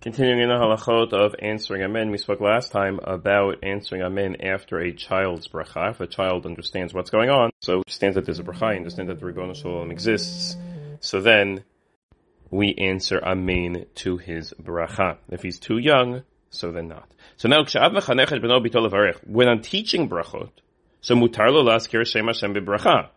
Continuing in the halachot of answering amen, we spoke last time about answering amen after a child's bracha. If a child understands what's going on, so understands that there's a bracha, understands that the Ribbono Shel Olam exists, so then we answer amen to his bracha. If he's too young, so then not. So now, when I'm teaching brachot, so mutar lo laskir shem Hashem bracha.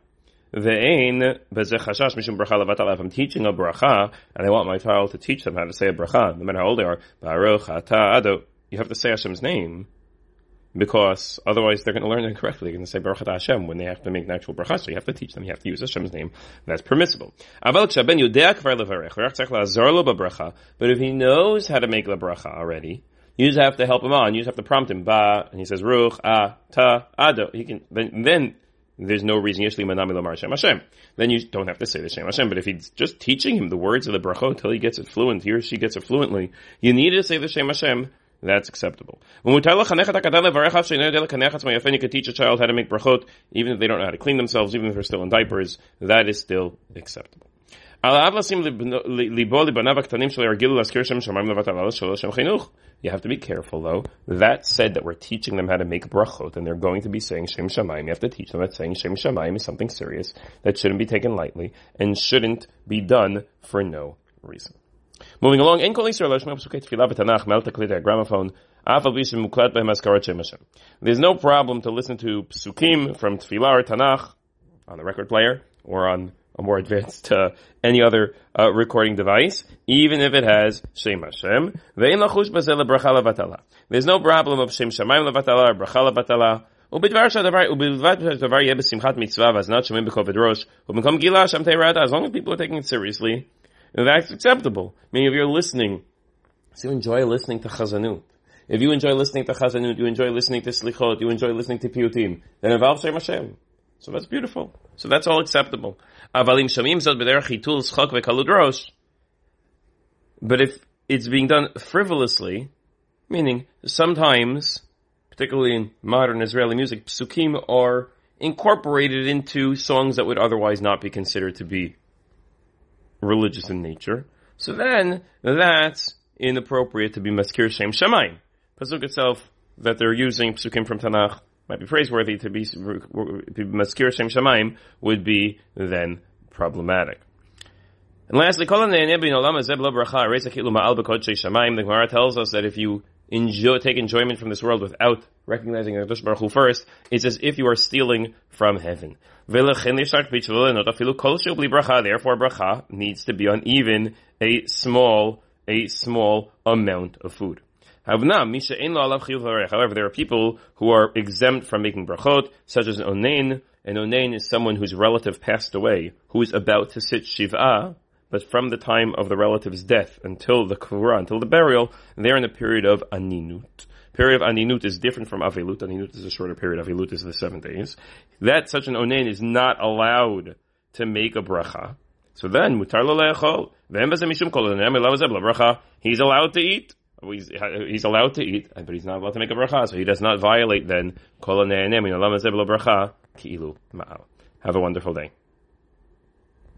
Ve'ein bezeh chashash mishum bracha levatal. If I'm teaching a bracha and I want my child to teach them how to say a bracha, no matter how old they are, baruch ata ado, you have to say Hashem's name because otherwise they're going to learn it correctly. They're going to say Baruch Hashem when they have to make an actual bracha. So you have to teach them. You have to use Hashem's name. That's permissible. But if he knows how to make the bracha already, you just have to help him on. You just have to prompt him. Ba, and he says Ruch, Ah, Ta, Ado. He can then, then there's no reason Yeshli Manami Lamar Shem Hashem. Then you don't have to say the Shem Hashem. But if he's just teaching him the words of the bracha until he gets it fluent, he or she gets it fluently, you need to say the Shem Hashem. That's acceptable. When you can teach a child how to make brachot, even if they don't know how to clean themselves, even if they're still in diapers, that is still acceptable. You have to be careful though. That said that we're teaching them how to make brachot and they're going to be saying Shem Shamayim. You have to teach them that saying Shem Shamayim is something serious that shouldn't be taken lightly and shouldn't be done for no reason. Moving along. There's no problem to listen to psukim from Tefillah or Tanakh on the record player or on a more advanced uh, any other uh, recording device, even if it has Shem Hashem. There's no problem of Shem Shamayim levatala or bracha levatala. as long as people are taking it seriously, that's acceptable. Many of you're listening, so you enjoy listening to chazanut. If you enjoy listening to chazanut, you enjoy listening to slichot, you enjoy listening to piyutim, then involve Shem Hashem. So that's beautiful. So that's all acceptable. But if it's being done frivolously, meaning sometimes, particularly in modern Israeli music, psukim are incorporated into songs that would otherwise not be considered to be religious in nature. So then, that's inappropriate to be maskir shem shamayim. Pasuk itself, that they're using psukim from Tanakh, might be praiseworthy to be maskir shem shamayim would be then problematic. And lastly, the Gemara tells us that if you enjoy, take enjoyment from this world without recognizing Hakadosh Baruch Hu first, it's as if you are stealing from heaven. Therefore, bracha needs to be on even a small, a small amount of food. However, there are people who are exempt from making brachot, such as an onain. An onain is someone whose relative passed away, who is about to sit shiva, but from the time of the relative's death until the kevura, until the burial, they're in a period of aninut. Period of aninut is different from avilut. Aninut is a shorter period. Avilut is the seven days. That such an onain is not allowed to make a bracha. So then, mutar lo le'echol. He's allowed to eat he's, he's allowed to eat, but he's not allowed to make a bracha, so he does not violate then. Have a wonderful day.